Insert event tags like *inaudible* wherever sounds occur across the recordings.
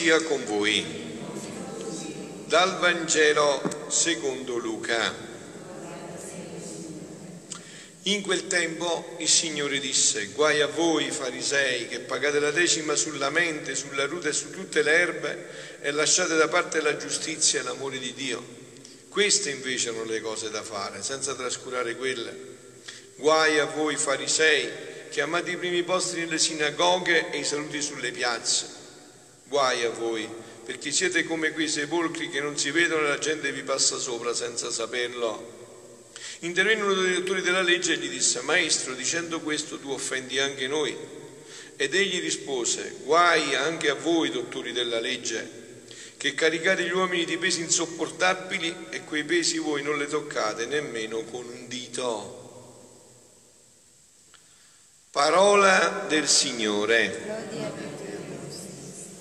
sia con voi. Dal Vangelo secondo Luca. In quel tempo il Signore disse, guai a voi farisei che pagate la decima sulla mente, sulla ruta e su tutte le erbe e lasciate da parte la giustizia e l'amore di Dio. Queste invece erano le cose da fare, senza trascurare quelle. Guai a voi farisei che amate i primi posti nelle sinagoghe e i saluti sulle piazze Guai a voi, perché siete come quei sepolcri che non si vedono e la gente vi passa sopra senza saperlo. Intervenne uno dei dottori della legge e gli disse, Maestro, dicendo questo tu offendi anche noi. Ed egli rispose, guai anche a voi, dottori della legge, che caricate gli uomini di pesi insopportabili e quei pesi voi non le toccate nemmeno con un dito. Parola del Signore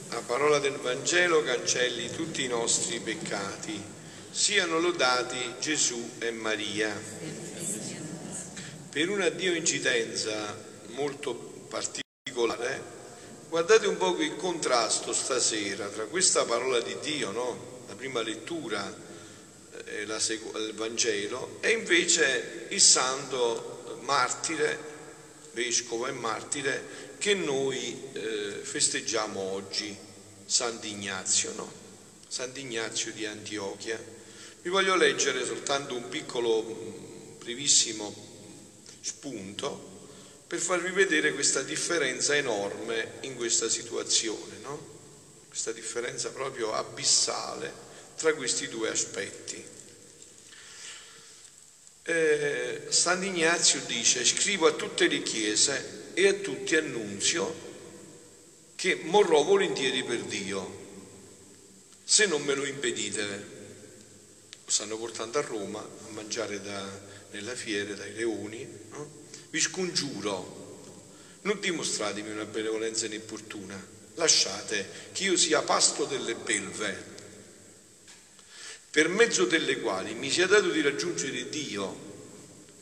la parola del Vangelo cancelli tutti i nostri peccati. Siano lodati Gesù e Maria. Per una Dio incidenza molto particolare, guardate un po' il contrasto stasera tra questa parola di Dio, no? la prima lettura, eh, la sec- il Vangelo, e invece il santo martire, vescovo e martire, che noi eh, festeggiamo oggi, Sant'Ignazio, no? Sant'Ignazio di Antiochia. Vi voglio leggere soltanto un piccolo, mm, brevissimo spunto per farvi vedere questa differenza enorme in questa situazione, no? Questa differenza proprio abissale tra questi due aspetti. Eh, Sant'Ignazio dice, scrivo a tutte le chiese e a tutti annunzio che morrò volentieri per Dio, se non me lo impedite. Stanno portando a Roma a mangiare da, nella fiera dai leoni. No? Vi scongiuro, non dimostratemi una benevolenza inopportuna, lasciate che io sia pasto delle belve, per mezzo delle quali mi sia dato di raggiungere Dio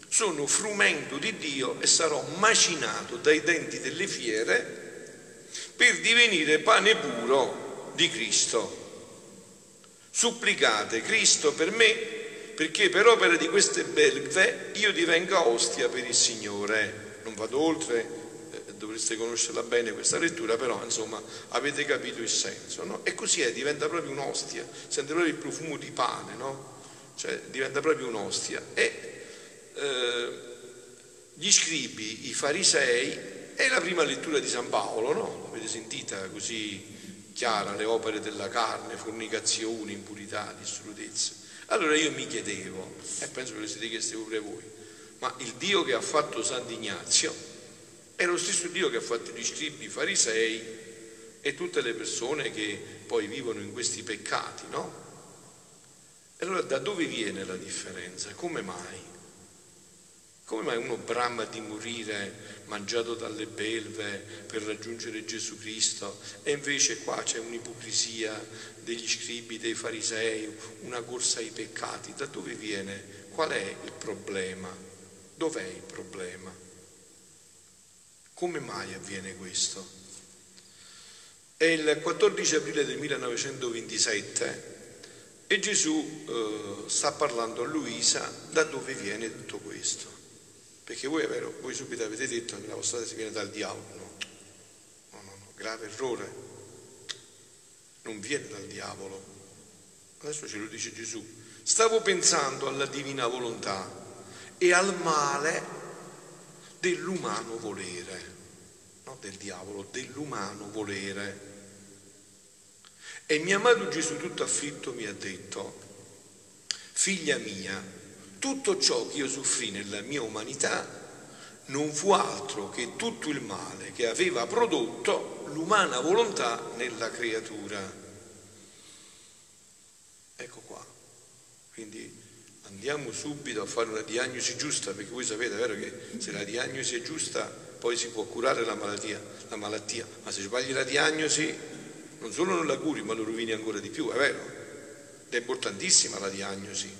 sono frumento di Dio e sarò macinato dai denti delle fiere per divenire pane puro di Cristo. Supplicate Cristo per me perché per opera di queste belve io divenga ostia per il Signore. Non vado oltre, eh, dovreste conoscerla bene questa lettura, però insomma avete capito il senso. No? E così è, diventa proprio un'ostia, sente proprio il profumo di pane, no? Cioè diventa proprio un'ostia. E eh, gli scribi, i farisei, è la prima lettura di San Paolo, no? L'avete sentita così chiara, le opere della carne, fornicazioni, impurità, dissolutezze. Allora io mi chiedevo, e penso che lo siete chiesti pure voi, ma il Dio che ha fatto Sant'Ignazio è lo stesso Dio che ha fatto gli scribi, i farisei e tutte le persone che poi vivono in questi peccati, no? E allora da dove viene la differenza? Come mai? Come mai uno brama di morire mangiato dalle belve per raggiungere Gesù Cristo e invece qua c'è un'ipocrisia degli scribi, dei farisei, una corsa ai peccati? Da dove viene? Qual è il problema? Dov'è il problema? Come mai avviene questo? È il 14 aprile del 1927 e Gesù eh, sta parlando a Luisa da dove viene tutto questo. Perché voi, voi subito avete detto che la vostra si viene dal diavolo. No, no, no, no, grave errore. Non viene dal diavolo. Adesso ce lo dice Gesù. Stavo pensando alla divina volontà e al male dell'umano volere, non del diavolo, dell'umano volere. E mio amato Gesù tutto afflitto mi ha detto, figlia mia, tutto ciò che io soffrì nella mia umanità non fu altro che tutto il male che aveva prodotto l'umana volontà nella creatura. Ecco qua. Quindi andiamo subito a fare una diagnosi giusta, perché voi sapete, vero che se la diagnosi è giusta poi si può curare la malattia, la malattia. ma se sbagli la diagnosi non solo non la curi, ma lo rovini ancora di più, è vero? Ed è importantissima la diagnosi,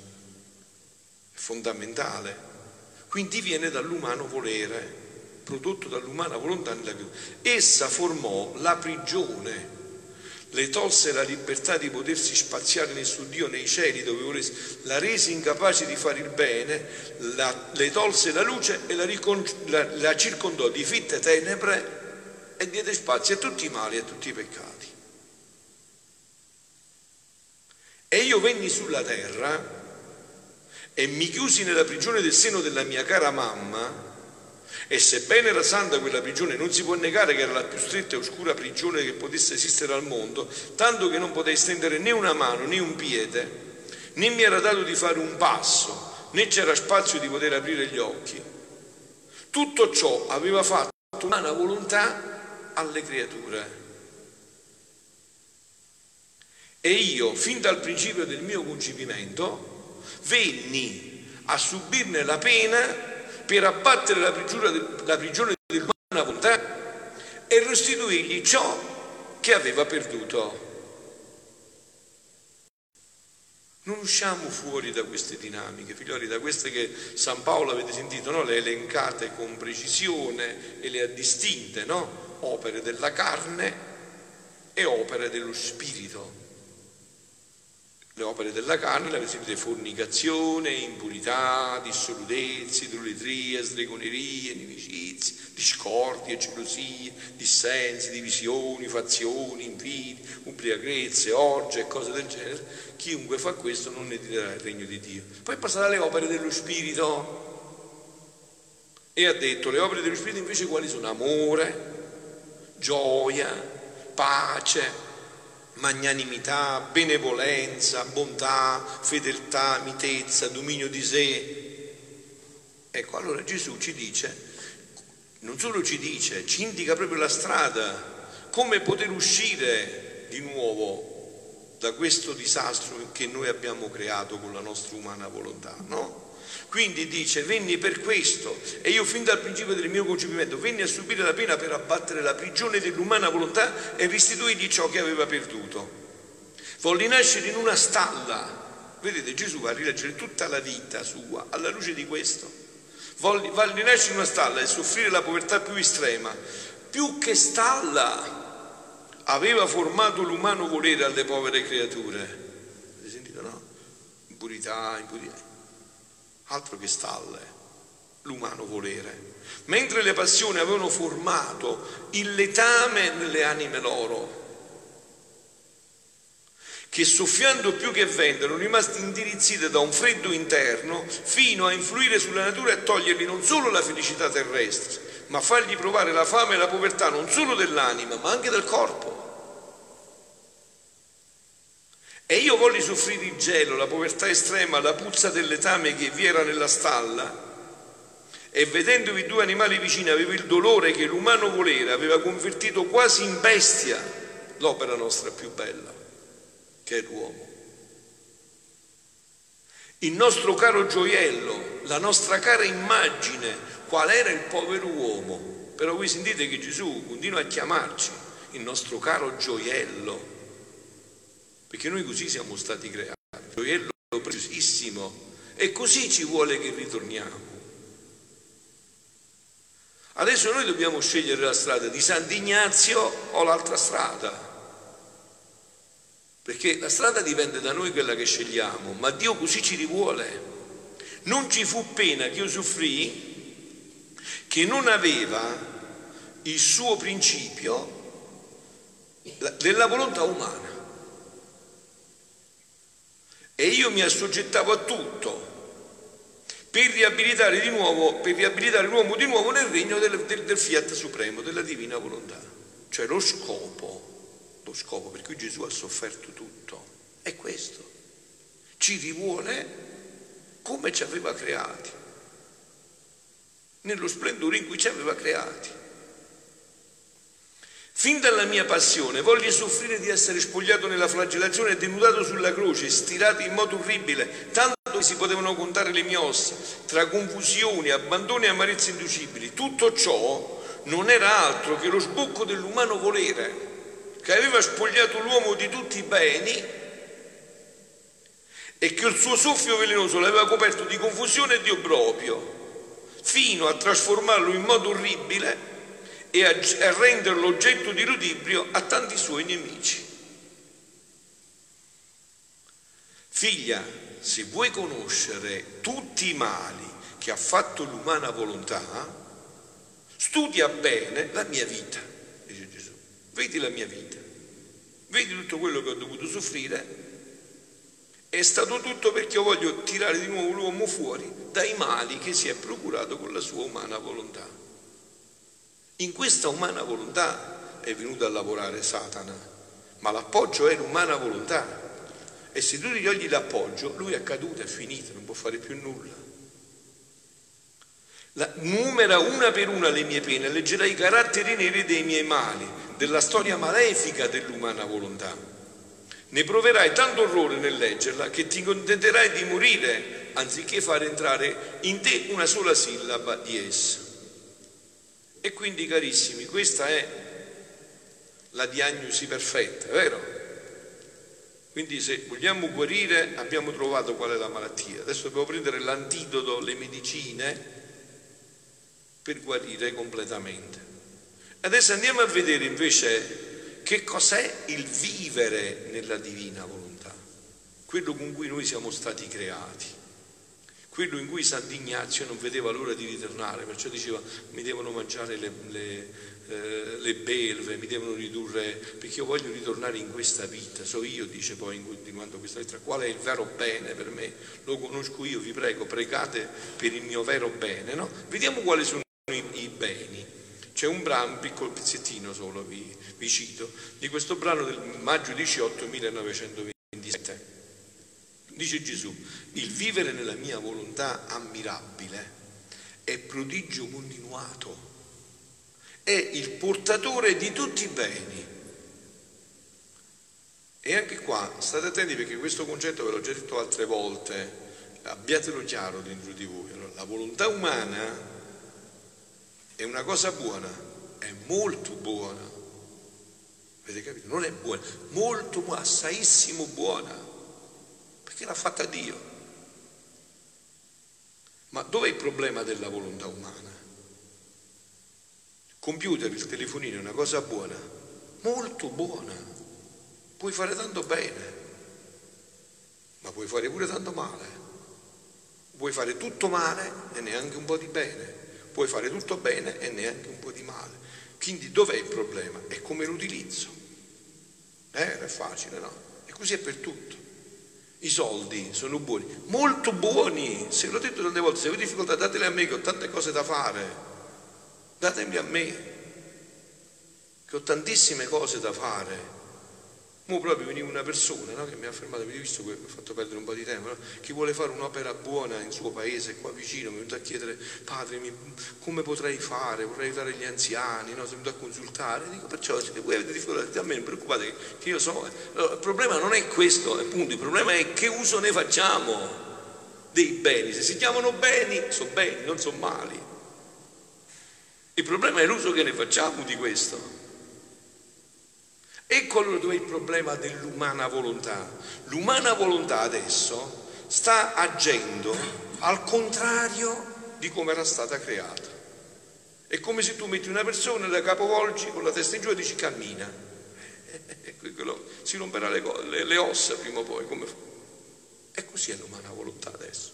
fondamentale. Quindi viene dall'umano volere, prodotto dall'umana volontà nella vita. Essa formò la prigione le tolse la libertà di potersi spaziare nel suo Dio nei cieli dove volesse, la rese incapace di fare il bene, la, le tolse la luce e la, ricon, la, la circondò di fitte tenebre e diede spazio a tutti i mali e a tutti i peccati. E io venni sulla terra e mi chiusi nella prigione del seno della mia cara mamma e sebbene era santa quella prigione, non si può negare che era la più stretta e oscura prigione che potesse esistere al mondo, tanto che non potei stendere né una mano né un piede, né mi era dato di fare un passo, né c'era spazio di poter aprire gli occhi. Tutto ciò aveva fatto umana volontà alle creature. E io, fin dal principio del mio concepimento, venni a subirne la pena per abbattere la prigione, la prigione dell'umana volontà e restituirgli ciò che aveva perduto. Non usciamo fuori da queste dinamiche, figlioli, da queste che San Paolo avete sentito, no? le elencate con precisione e le ha distinte, no? opere della carne e opere dello spirito le opere della carne, le avete fornicazione, impurità, dissolutezze, idolatria, stregonerie, inimicizie, discordie, gelosie, dissensi, divisioni, fazioni, invidi, ubriachezze, orge e cose del genere. Chiunque fa questo non ne dirà il regno di Dio. Poi passate alle opere dello Spirito e ha detto le opere dello Spirito invece quali sono? Amore, gioia, pace, magnanimità, benevolenza, bontà, fedeltà, mitezza, dominio di sé. Ecco, allora Gesù ci dice, non solo ci dice, ci indica proprio la strada, come poter uscire di nuovo da questo disastro che noi abbiamo creato con la nostra umana volontà, no? Quindi dice, venni per questo e io fin dal principio del mio concepimento venni a subire la pena per abbattere la prigione dell'umana volontà e restituirgli ciò che aveva perduto. Volli nascere in una stalla. Vedete, Gesù va a rileggere tutta la vita sua alla luce di questo. Volli, volli nascere in una stalla e soffrire la povertà più estrema. Più che stalla aveva formato l'umano volere alle povere creature. Avete sentito, no? Impurità, impurità altro che stalle, l'umano volere. Mentre le passioni avevano formato il letame nelle anime loro, che soffiando più che vento erano rimasti indirizzite da un freddo interno fino a influire sulla natura e togliergli non solo la felicità terrestre, ma fargli provare la fame e la povertà non solo dell'anima, ma anche del corpo. E io volli soffrire il gelo, la povertà estrema, la puzza del letame che vi era nella stalla. E vedendovi due animali vicini avevo il dolore che l'umano volere aveva convertito quasi in bestia l'opera nostra più bella, che è l'uomo. Il nostro caro gioiello, la nostra cara immagine, qual era il povero uomo. Però voi sentite che Gesù continua a chiamarci il nostro caro gioiello perché noi così siamo stati creati, gioiello preziosissimo, e così ci vuole che ritorniamo. Adesso noi dobbiamo scegliere la strada di Sant'Ignazio o l'altra strada, perché la strada dipende da noi quella che scegliamo, ma Dio così ci rivuole. Non ci fu pena che io soffrì che non aveva il suo principio della volontà umana. E io mi assoggettavo a tutto per riabilitare, di nuovo, per riabilitare l'uomo di nuovo nel regno del, del, del fiat supremo, della divina volontà. Cioè lo scopo, lo scopo per cui Gesù ha sofferto tutto è questo. Ci rivuole come ci aveva creati, nello splendore in cui ci aveva creati. Fin dalla mia passione voglio soffrire di essere spogliato nella flagellazione e denudato sulla croce, stirato in modo orribile, tanto che si potevano contare le mie ossa, tra confusioni, abbandoni e amarezze inducibili. Tutto ciò non era altro che lo sbocco dell'umano volere, che aveva spogliato l'uomo di tutti i beni e che il suo soffio velenoso l'aveva coperto di confusione e di obbrobrio, fino a trasformarlo in modo orribile e a, renderlo oggetto di ludibrio a tanti suoi nemici. Figlia, se vuoi conoscere tutti i mali che ha fatto l'umana volontà, studia bene la mia vita, dice Gesù. Vedi la mia vita, vedi tutto quello che ho dovuto soffrire. È stato tutto perché io voglio tirare di nuovo l'uomo fuori dai mali che si è procurato con la sua umana volontà. In questa umana volontà è venuto a lavorare Satana, ma l'appoggio è l'umana volontà. E se tu gli togli l'appoggio, lui è caduto, è finito, non può fare più nulla. La, numera una per una le mie pene, leggerai i caratteri neri dei miei mali, della storia malefica dell'umana volontà. Ne proverai tanto orrore nel leggerla che ti contenterai di morire anziché far entrare in te una sola sillaba di essa. E quindi carissimi, questa è la diagnosi perfetta, vero? Quindi se vogliamo guarire abbiamo trovato qual è la malattia. Adesso dobbiamo prendere l'antidoto, le medicine per guarire completamente. Adesso andiamo a vedere invece che cos'è il vivere nella divina volontà, quello con cui noi siamo stati creati quello in cui Sant'Ignazio non vedeva l'ora di ritornare, perciò diceva mi devono mangiare le, le, eh, le, belve, mi devono ridurre, perché io voglio ritornare in questa vita, so io, dice poi continuando questa lettera, qual è il vero bene per me? Lo conosco io, vi prego, pregate per il mio vero bene, no? Vediamo quali sono i, i beni. C'è un brano, un piccolo pezzettino solo, vi, vi cito, di questo brano del maggio 18 1927. Dice Gesù, il vivere nella mia volontà ammirabile è prodigio continuato, è il portatore di tutti i beni. E anche qua state attenti perché questo concetto ve l'ho già detto altre volte, abbiatelo chiaro dentro di voi. Allora, la volontà umana è una cosa buona, è molto buona. Avete capito? Non è buona, molto assaissimo buona perché l'ha fatta Dio. Ma dov'è il problema della volontà umana? Il computer, il telefonino è una cosa buona, molto buona, puoi fare tanto bene, ma puoi fare pure tanto male. Puoi fare tutto male e neanche un po' di bene, puoi fare tutto bene e neanche un po' di male. Quindi dov'è il problema? È come l'utilizzo. Eh, è facile, no? E così è per tutto. I soldi sono buoni, molto buoni. Se l'ho detto tante volte, se avete difficoltà dateli a me che ho tante cose da fare. Datemi a me che ho tantissime cose da fare. Mo proprio veniva una persona no, che mi ha fermato, avete visto che mi ha fatto perdere un po' di tempo, no? chi vuole fare un'opera buona in suo paese, qua vicino, mi è venuto a chiedere, padre, mi, come potrei fare? Vorrei aiutare gli anziani, no? sono venuto a consultare, dico perciò se voi avete difficoltà, a me non preoccupate che io so, allora, il problema non è questo, appunto, il problema è che uso ne facciamo dei beni, se si chiamano beni, sono beni, non sono mali. Il problema è l'uso che ne facciamo di questo. Ecco allora dove è il problema dell'umana volontà. L'umana volontà adesso sta agendo al contrario di come era stata creata. È come se tu metti una persona e la capovolgi con la testa in giù e dici cammina. *laughs* si romperà le, le, le, ossa prima o poi. Come... E così è l'umana volontà adesso.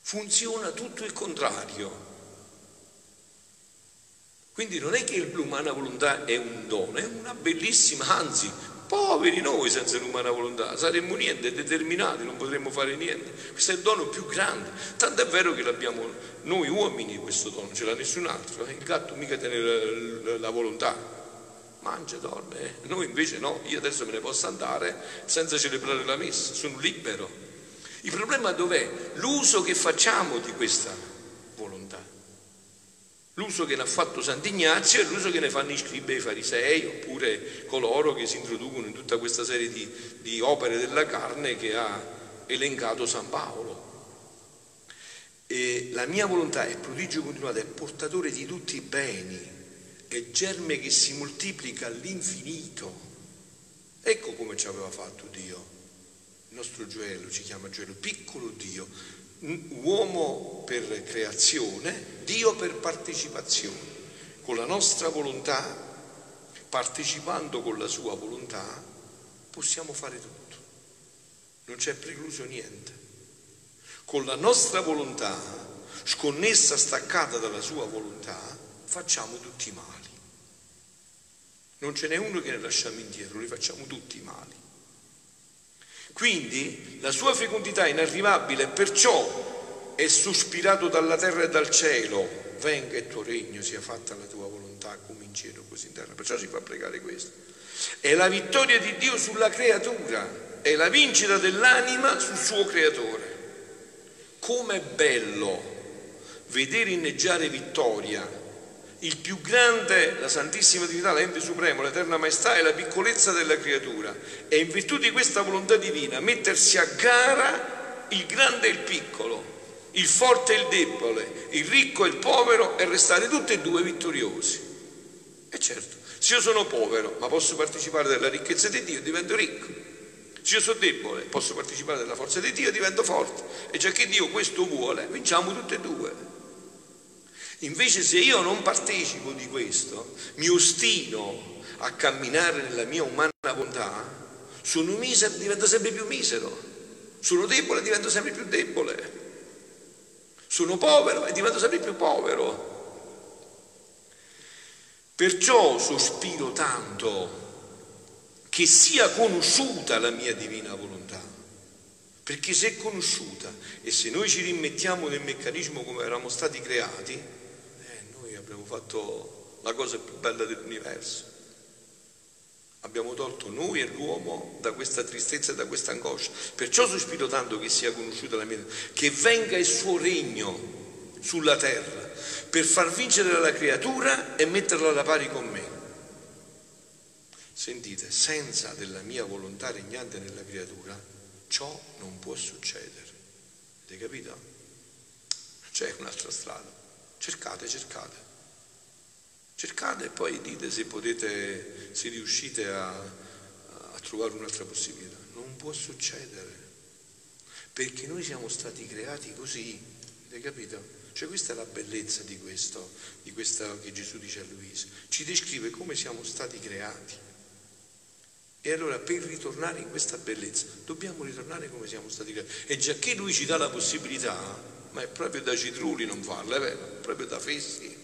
Funziona tutto il contrario. Quindi non è che l'umana volontà è un dono, è una bellissima, anzi, poveri noi senza l'umana volontà, saremmo niente, determinati, non potremmo fare niente. Questo è il dono più grande, tanto è vero che l'abbiamo noi uomini questo dono, ce l'ha nessun altro, eh. il gatto mica tiene la, la volontà, mangia, dorme, eh. noi invece no, io adesso me ne posso andare senza celebrare la messa, sono libero. Il problema dov'è? L'uso che facciamo di questa. L'uso che ne ha fatto Sant'Ignazio è l'uso che ne fanno i scribi e i farisei, oppure coloro che si introducono in tutta questa serie di, di opere della carne che ha elencato San Paolo. E la mia volontà è prodigio continuato, è portatore di tutti i beni, è germe che si moltiplica all'infinito. Ecco come ci aveva fatto Dio. Il nostro gioiello ci chiama gioiello, piccolo Dio, uomo per creazione, Dio per partecipazione. Con la nostra volontà, partecipando con la sua volontà, possiamo fare tutto. Non c'è precluso niente. Con la nostra volontà, sconnessa, staccata dalla sua volontà, facciamo tutti i mali. Non ce n'è uno che ne lasciamo indietro, li facciamo tutti i mali. Quindi la sua fecondità è inarrivabile, perciò è sospirato dalla terra e dal cielo, venga il tuo regno, sia fatta la tua volontà come in cielo così in terra. Perciò si fa pregare questo. È la vittoria di Dio sulla creatura, è la vincita dell'anima sul suo creatore. Com'è bello vedere inneggiare vittoria il più grande, la Santissima Trinità, l'ente supremo, l'eterna maestà e la piccolezza della creatura. E in virtù di questa volontà divina mettersi a gara il grande e il piccolo, il forte e il debole, il ricco e il povero e restare tutti e due vittoriosi. E certo, se io sono povero ma posso partecipare della ricchezza di Dio, divento ricco. Se io sono debole, posso partecipare della forza di Dio, divento forte. E già che Dio questo vuole, vinciamo tutti e due. Invece se io non partecipo di questo, mi ostino a camminare nella mia umana volontà, sono misero, divento sempre più misero, sono debole, divento sempre più debole, sono povero e divento sempre più povero. Perciò sospiro tanto che sia conosciuta la mia divina volontà, perché se è conosciuta e se noi ci rimettiamo nel meccanismo come eravamo stati creati, abbiamo fatto la cosa più bella dell'universo. Abbiamo tolto noi e l'uomo da questa tristezza e da questa angoscia. Perciò sospiro tanto che sia conosciuta la mia, che venga il suo regno sulla terra per far vincere la creatura e metterla alla pari con me. Sentite, senza della mia volontà regnante nella creatura, ciò non può succedere. Avete capito? C'è un'altra strada. Cercate, cercate. Cercate e poi dite se potete, se riuscite a, a trovare un'altra possibilità. Non può succedere, perché noi siamo stati creati così, avete capito? Cioè questa è la bellezza di questo, di questo che Gesù dice a Luisa. Ci descrive come siamo stati creati. E allora per ritornare in questa bellezza dobbiamo ritornare come siamo stati creati. E già che lui ci dà la possibilità, ma è proprio da citrulli non farla, è vero? Proprio da fessi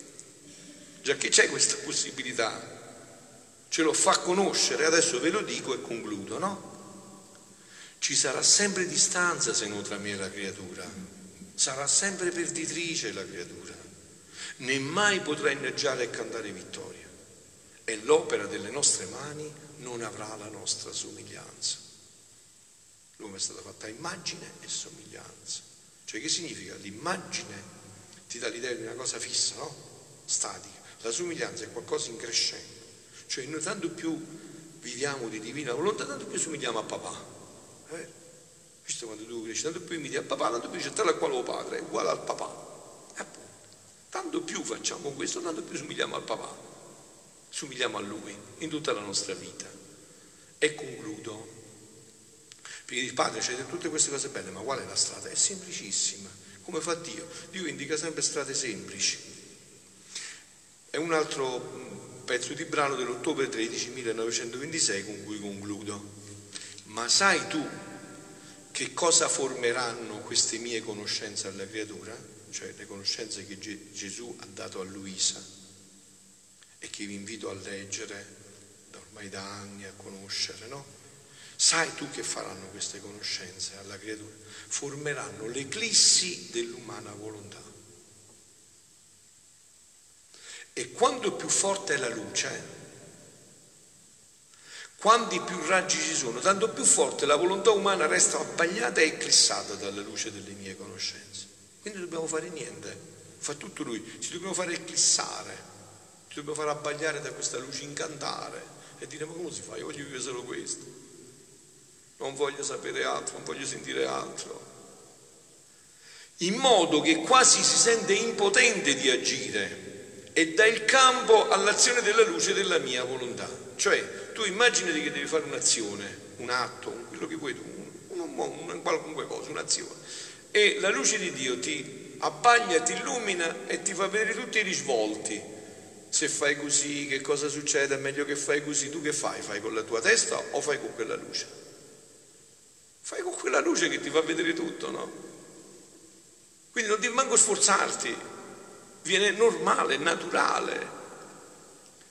già che c'è questa possibilità, ce lo fa conoscere, adesso ve lo dico e concludo, no? Ci sarà sempre distanza se non tra me e la creatura, sarà sempre perditrice la creatura, né mai potrà inneggiare e cantare vittoria e l'opera delle nostre mani non avrà la nostra somiglianza. L'uomo è stato fatto a immagine e somiglianza. Cioè che significa? L'immagine ti dà l'idea di una cosa fissa, no? Statica. La somiglianza è qualcosa in crescendo, cioè noi tanto più viviamo di divina volontà, tanto più somigliamo a papà. Eh? Visto quando tu cresci, tanto più imiti a papà, tanto più c'è tale quale lo padre, è uguale al papà. Appunto, tanto più facciamo questo, tanto più somigliamo al papà, somigliamo a lui in tutta la nostra vita. E concludo. Perché il padre c'è tutte queste cose belle, ma qual è la strada? È semplicissima. Come fa Dio? Dio indica sempre strade semplici. È un altro pezzo di brano dell'ottobre 13 1926 con cui concludo. Ma sai tu che cosa formeranno queste mie conoscenze alla creatura? Cioè le conoscenze che Gesù ha dato a Luisa e che vi invito a leggere ormai da anni a conoscere, no? Sai tu che faranno queste conoscenze alla creatura? Formeranno l'eclissi dell'umana volontà. E quanto più forte è la luce, quanti più raggi ci sono, tanto più forte la volontà umana resta abbagliata e eclissata dalla luce delle mie conoscenze. Quindi dobbiamo fare niente, fa tutto lui, ci dobbiamo fare eclissare, ci dobbiamo fare abbagliare da questa luce, incantare e dire ma come si fa? Io voglio vivere solo questo, non voglio sapere altro, non voglio sentire altro. In modo che quasi si sente impotente di agire e dà il campo all'azione della luce della mia volontà. Cioè, tu immaginati che devi fare un'azione, un atto, quello che vuoi tu, un, un, un, qualunque cosa, un'azione, e la luce di Dio ti abbaglia, ti illumina e ti fa vedere tutti i risvolti. Se fai così, che cosa succede? È meglio che fai così. Tu che fai? Fai con la tua testa o fai con quella luce? Fai con quella luce che ti fa vedere tutto, no? Quindi non devi manco sforzarti, viene normale, naturale.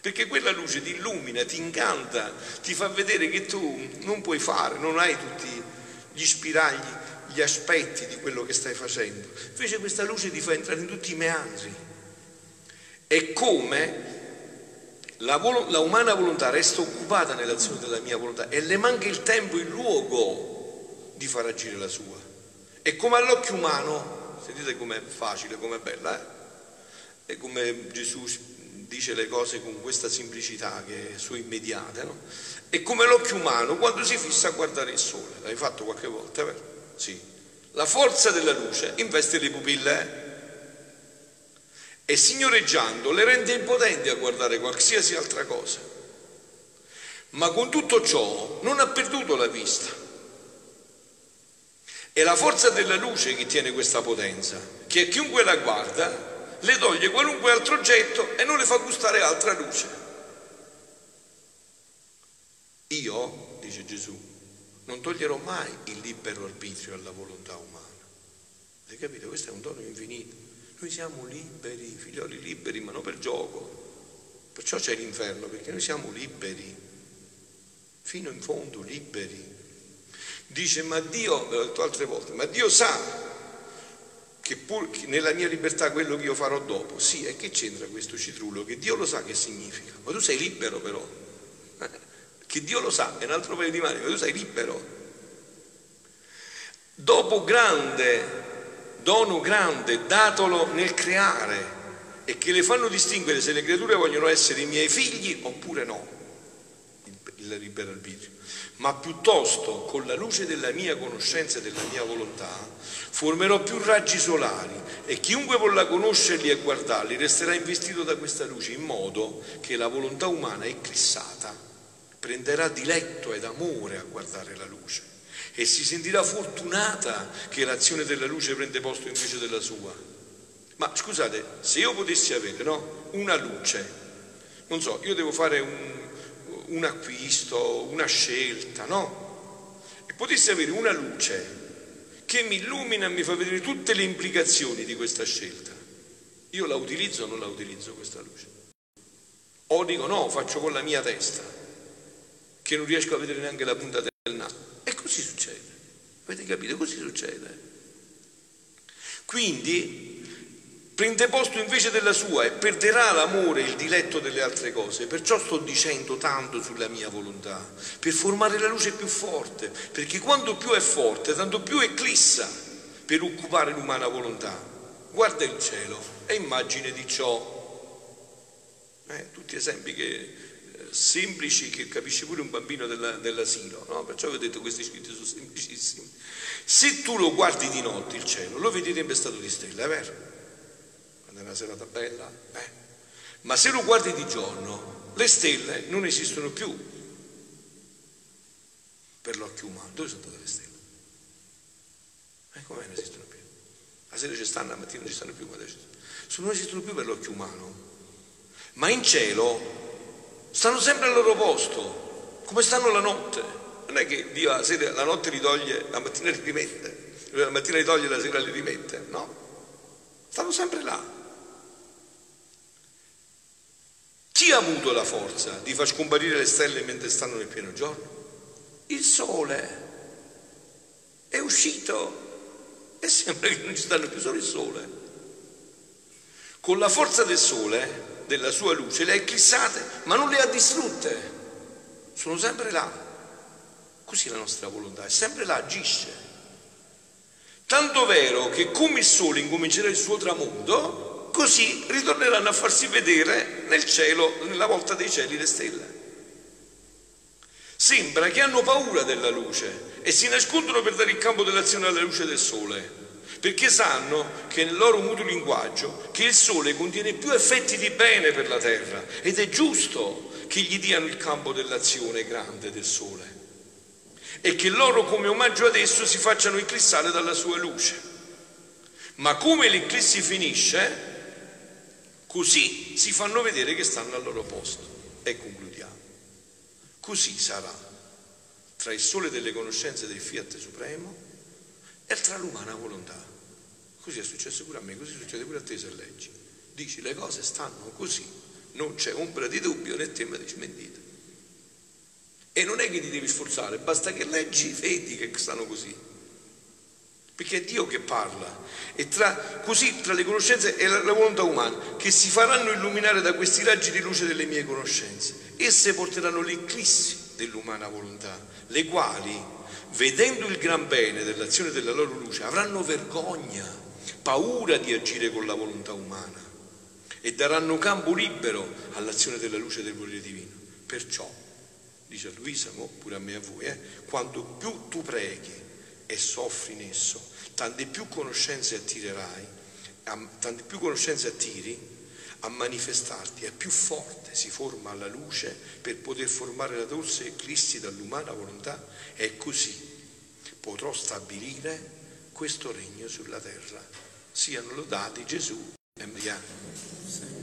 Perché quella luce ti illumina, ti incanta, ti fa vedere che tu non puoi fare, non hai tutti gli spiragli gli aspetti di quello che stai facendo. Invece questa luce ti fa entrare in tutti i meandri. È come la, vol- la umana volontà resta occupata nell'azione della mia volontà e le manca il tempo, il luogo di far agire la sua. E come all'occhio umano, sentite com'è facile, com'è bella, eh? E come Gesù dice le cose con questa semplicità che è sua immediata, no? È come l'occhio umano quando si fissa a guardare il sole. L'hai fatto qualche volta, vero? Sì. La forza della luce investe le pupille e signoreggiando le rende impotenti a guardare qualsiasi altra cosa. Ma con tutto ciò non ha perduto la vista. È la forza della luce che tiene questa potenza, che chiunque la guarda le toglie qualunque altro oggetto e non le fa gustare altra luce. Io, dice Gesù, non toglierò mai il libero arbitrio alla volontà umana. Avete capito? Questo è un dono infinito. Noi siamo liberi, figlioli liberi, ma non per gioco. Perciò c'è l'inferno, perché noi siamo liberi, fino in fondo liberi. Dice, ma Dio, ve l'ho detto altre volte, ma Dio sa che pur nella mia libertà quello che io farò dopo, sì, e che c'entra questo citrullo? Che Dio lo sa che significa, ma tu sei libero però che Dio lo sa, è un altro paio di mani, ma tu sei libero. Dopo grande, dono grande, datolo nel creare e che le fanno distinguere se le creature vogliono essere i miei figli oppure no, il libero arbitrio, ma piuttosto con la luce della mia conoscenza e della mia volontà formerò più raggi solari e chiunque vorrà conoscerli e guardarli resterà investito da questa luce in modo che la volontà umana eclissata prenderà diletto ed amore a guardare la luce e si sentirà fortunata che l'azione della luce prende posto invece della sua. Ma scusate, se io potessi avere no, una luce, non so, io devo fare un, un acquisto, una scelta, no? E potessi avere una luce che mi illumina e mi fa vedere tutte le implicazioni di questa scelta. Io la utilizzo o non la utilizzo questa luce? O dico no, faccio con la mia testa che non riesco a vedere neanche la punta del naso. E così succede. Avete capito? Così succede. Quindi prende posto invece della sua e perderà l'amore e il diletto delle altre cose. Perciò sto dicendo tanto sulla mia volontà, per formare la luce più forte, perché quanto più è forte, tanto più eclissa per occupare l'umana volontà. Guarda il cielo e immagine di ciò. Eh, tutti esempi che semplici che capisce pure un bambino della, dell'asilo, no? perciò vi ho detto questi scritti sono semplicissimi. Se tu lo guardi di notte il cielo, lo vedi stato di stelle, è vero? Una serata bella, eh? Ma se lo guardi di giorno, le stelle non esistono più per l'occhio umano. Dove sono state le stelle? Eh, come non esistono più? La sera ci stanno, la mattina non ci stanno più, ma adesso non esistono più per l'occhio umano. Ma in cielo stanno sempre al loro posto, come stanno la notte. Non è che Dio la, sera, la notte li toglie, la mattina li rimette, la mattina li toglie, la sera li rimette, no? Stanno sempre là. Chi ha avuto la forza di far scomparire le stelle mentre stanno nel pieno giorno? Il sole è uscito e *laughs* sembra che non ci stanno più solo il sole. Con la forza del sole della sua luce, le ha eclissate, ma non le ha distrutte. Sono sempre là. Così la nostra volontà, è sempre là, agisce. Tanto vero che come il sole incomincerà il suo tramonto, così ritorneranno a farsi vedere nel cielo, nella volta dei cieli, le stelle. Sembra che hanno paura della luce e si nascondono per dare il campo dell'azione alla luce del sole perché sanno che nel loro mutuo linguaggio che il sole contiene più effetti di bene per la terra ed è giusto che gli diano il campo dell'azione grande del sole e che loro come omaggio ad esso si facciano eclissare dalla sua luce. Ma come l'eclissi finisce, così si fanno vedere che stanno al loro posto. E concludiamo. Così sarà tra il sole delle conoscenze del Fiat Supremo e tra l'umana volontà. Così è successo pure a me, così succede pure a te se leggi. Dici le cose stanno così, non c'è ombra di dubbio né tema di smentita. E non è che ti devi sforzare, basta che leggi, vedi che stanno così. Perché è Dio che parla. E tra, così tra le conoscenze e la, la volontà umana, che si faranno illuminare da questi raggi di luce delle mie conoscenze, esse porteranno l'eclissi dell'umana volontà, le quali, vedendo il gran bene dell'azione della loro luce, avranno vergogna paura di agire con la volontà umana e daranno campo libero all'azione della luce del volere divino. Perciò, dice a Luisa, pure a me e a voi, eh, quanto più tu preghi e soffri in esso, tante più conoscenze attirerai, tante più conoscenze attiri a manifestarti, e più forte si forma la luce per poter formare la dolce eclissi dall'umana volontà e così potrò stabilire questo regno sulla terra. Siano lodati Gesù e Maria.